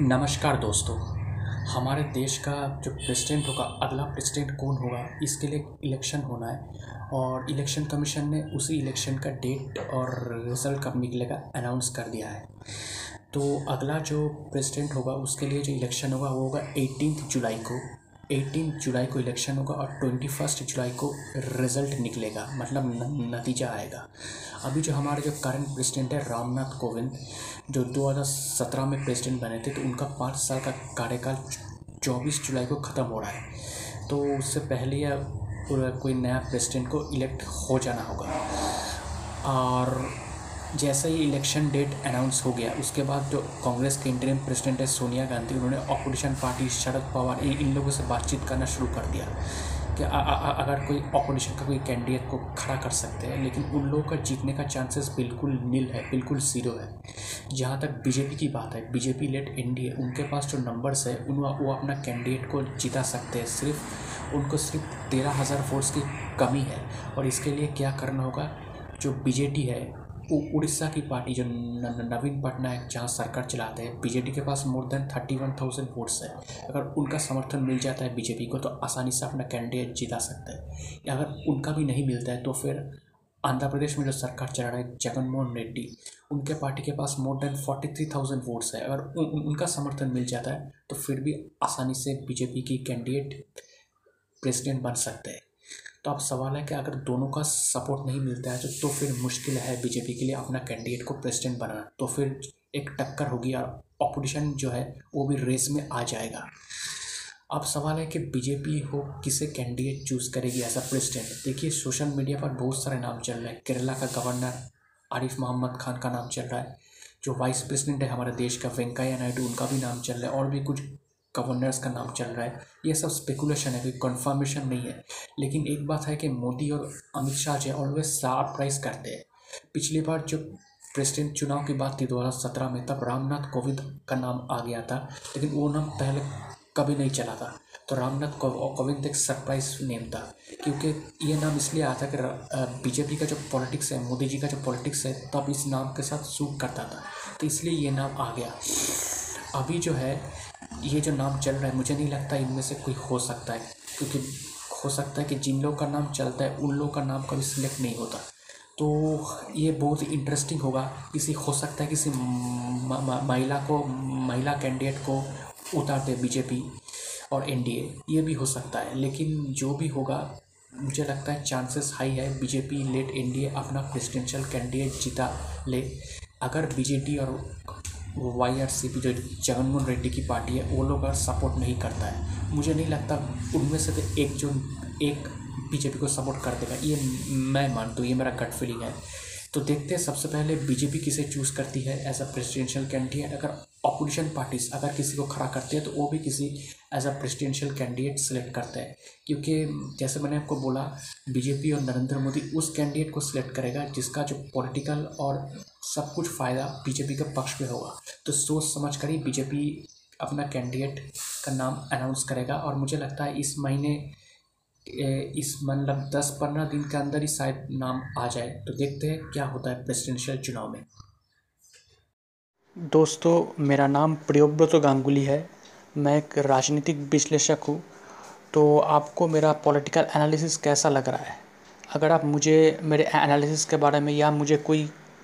नमस्कार दोस्तों। हमारे देश का जो प्रेसिडेंट होगा, अगला प्रेसिडेंट कौन होगा, इसके लिए इलेक्शन होना है। और इलेक्शन कमीशन ने उसी इलेक्शन का डेट और रिज़ल्ट कब निकलेगा अनाउंस कर दिया है। तो अगला जो प्रेसिडेंट होगा, उसके लिए जो इलेक्शन होगा, वो होगा एटीन जुलाई को। एटीन जुलाई को इलेक्शन होगा और ट्वेंटी फ़र्स्ट जुलाई को रिज़ल्ट निकलेगा मतलब नतीजा आएगा। अभी जो हमारे जो करंट प्रेसिडेंट है रामनाथ कोविंद जो 2017 में प्रेसिडेंट बने थे तो उनका पाँच साल का कार्यकाल चौबीस जुलाई को ख़त्म हो रहा है। तो उससे पहले या कोई नया प्रेसिडेंट को इलेक्ट हो जाना होगा। और जैसे ही इलेक्शन डेट अनाउंस हो गया उसके बाद जो कांग्रेस के इंटरिम प्रेसिडेंट है सोनिया गांधी उन्होंने अपोजिशन पार्टी शरद पवार इन लोगों से बातचीत करना शुरू कर दिया कि आ, आ, आ, अगर कोई अपोजिशन का कोई कैंडिडेट को खड़ा कर सकते हैं लेकिन उन लोगों का जीतने का चांसेस बिल्कुल नील है बिल्कुल ज़ीरो है। जहाँ तक बीजेपी की बात है बीजेपी लेट एनडीए उनके पास जो नंबर्स है उन वो अपना कैंडिडेट को जिता सकते हैं सिर्फ़ उनको सिर्फ़ तेरह हज़ार वोट्स की कमी है। और इसके लिए क्या करना होगा? जो बीजेपी है उड़ीसा की पार्टी जो नवीन पटनायक जहाँ सरकार चलाते हैं बीजेपी के पास more than thirty one thousand votes है। अगर उनका समर्थन मिल जाता है बीजेपी को तो आसानी से अपना कैंडिडेट जिता सकते हैं। अगर उनका भी नहीं मिलता है तो फिर आंध्र प्रदेश में जो सरकार चला रहा है जगनमोहन रेड्डी उनके पार्टी के पास more than forty three thousand votes है। अगर उन, उनका समर्थन मिल जाता है तो फिर भी आसानी से बीजेपी की कैंडिडेट प्रेसिडेंट बन सकते हैं। तो अब सवाल है कि अगर दोनों का सपोर्ट नहीं मिलता है तो, फिर मुश्किल है बीजेपी के लिए अपना कैंडिडेट को प्रेसिडेंट बनाना। तो फिर एक टक्कर होगी और अपोजिशन जो है वो भी रेस में आ जाएगा। अब सवाल है कि बीजेपी हो किसे कैंडिडेट चूज़ करेगी अ प्रेसिडेंट देखिए सोशल मीडिया पर बहुत सारे नाम चल रहे हैं। केरला का गवर्नर आरिफ मोहम्मद खान का नाम चल रहा है। जो वाइस प्रेसिडेंट है हमारे देश का वेंकैया नायडू उनका भी नाम चल रहा है। और भी कुछ गवर्नर्स का नाम चल रहा है। ये सब स्पेकुलेशन है, कोई कन्फर्मेशन नहीं है। लेकिन एक बात है कि मोदी और अमित शाह जो ऑलवेज सरप्राइज़ करते हैं। पिछली बार जो प्रेसिडेंट चुनाव की बात थी, दो हज़ार सत्रह में, तब रामनाथ कोविंद का नाम आ गया था, लेकिन वो नाम पहले कभी नहीं चला था। तो रामनाथ कोविंद एक सरप्राइज़ नेम था, क्योंकि ये नाम इसलिए आया था कि बीजेपी का जो पॉलिटिक्स है, मोदी जी का जो पॉलिटिक्स है, तब इस नाम के साथ सूट करता था। तो इसलिए ये नाम आ गया। अभी जो है ये जो नाम चल रहा है, मुझे नहीं लगता इनमें से कोई हो सकता है, क्योंकि हो सकता है कि जिन लोग का नाम चलता है, उन लोग का नाम कभी सिलेक्ट नहीं होता। तो ये बहुत इंटरेस्टिंग होगा। किसी, हो सकता है किसी महिला को, महिला कैंडिडेट को उतार दे बीजेपी और एनडीए ये भी हो सकता है, लेकिन जो भी होगा, मुझे लगता है चांसेस हाई है बीजेपी लेट एनडीए अपना प्रेसिडेंशियल कैंडिडेट जीता ले। अगर बीजेपी और वाई आर सी पी जो जगनमोहन रेड्डी की पार्टी है, वो लोग सपोर्ट नहीं करता है। मुझे नहीं लगता उनमें से तो एक जो एक बीजेपी को सपोर्ट कर देगा, ये मैं मानता हूँ, ये मेरा गट फीलिंग है। तो देखते हैं, सबसे पहले बीजेपी किसे चूज़ करती है एज अ प्रेसिडेंशियल कैंडिडेट अगर अपोजिशन पार्टीज़ अगर किसी को खड़ा करती है तो वो भी किसी as a presidential candidate select करते हैं। क्योंकि जैसे मैंने आपको बोला, बीजेपी और नरेंद्र मोदी उस कैंडिडेट को सिलेक्ट करेगा जिसका जो पॉलिटिकल और सब कुछ फ़ायदा बीजेपी के पक्ष में होगा। तो सोच समझ कर ही बीजेपी अपना कैंडिडेट का नाम अनाउंस करेगा और मुझे लगता है इस महीने इस मतलब दस पंद्रह दिन के अंदर ही शायद नाम आ जाए। तो देखते हैं क्या होता है प्रेसिडेंशियल चुनाव में। दोस्तों, मेरा नाम प्रियोव्रत गांगुली है। मैं एक राजनीतिक विश्लेषक हूँ। तो आपको मेरा पॉलिटिकल एनालिसिस कैसा लग रहा है? अगर आप मुझे, मेरे एनालिसिस के बारे में या मुझे कोई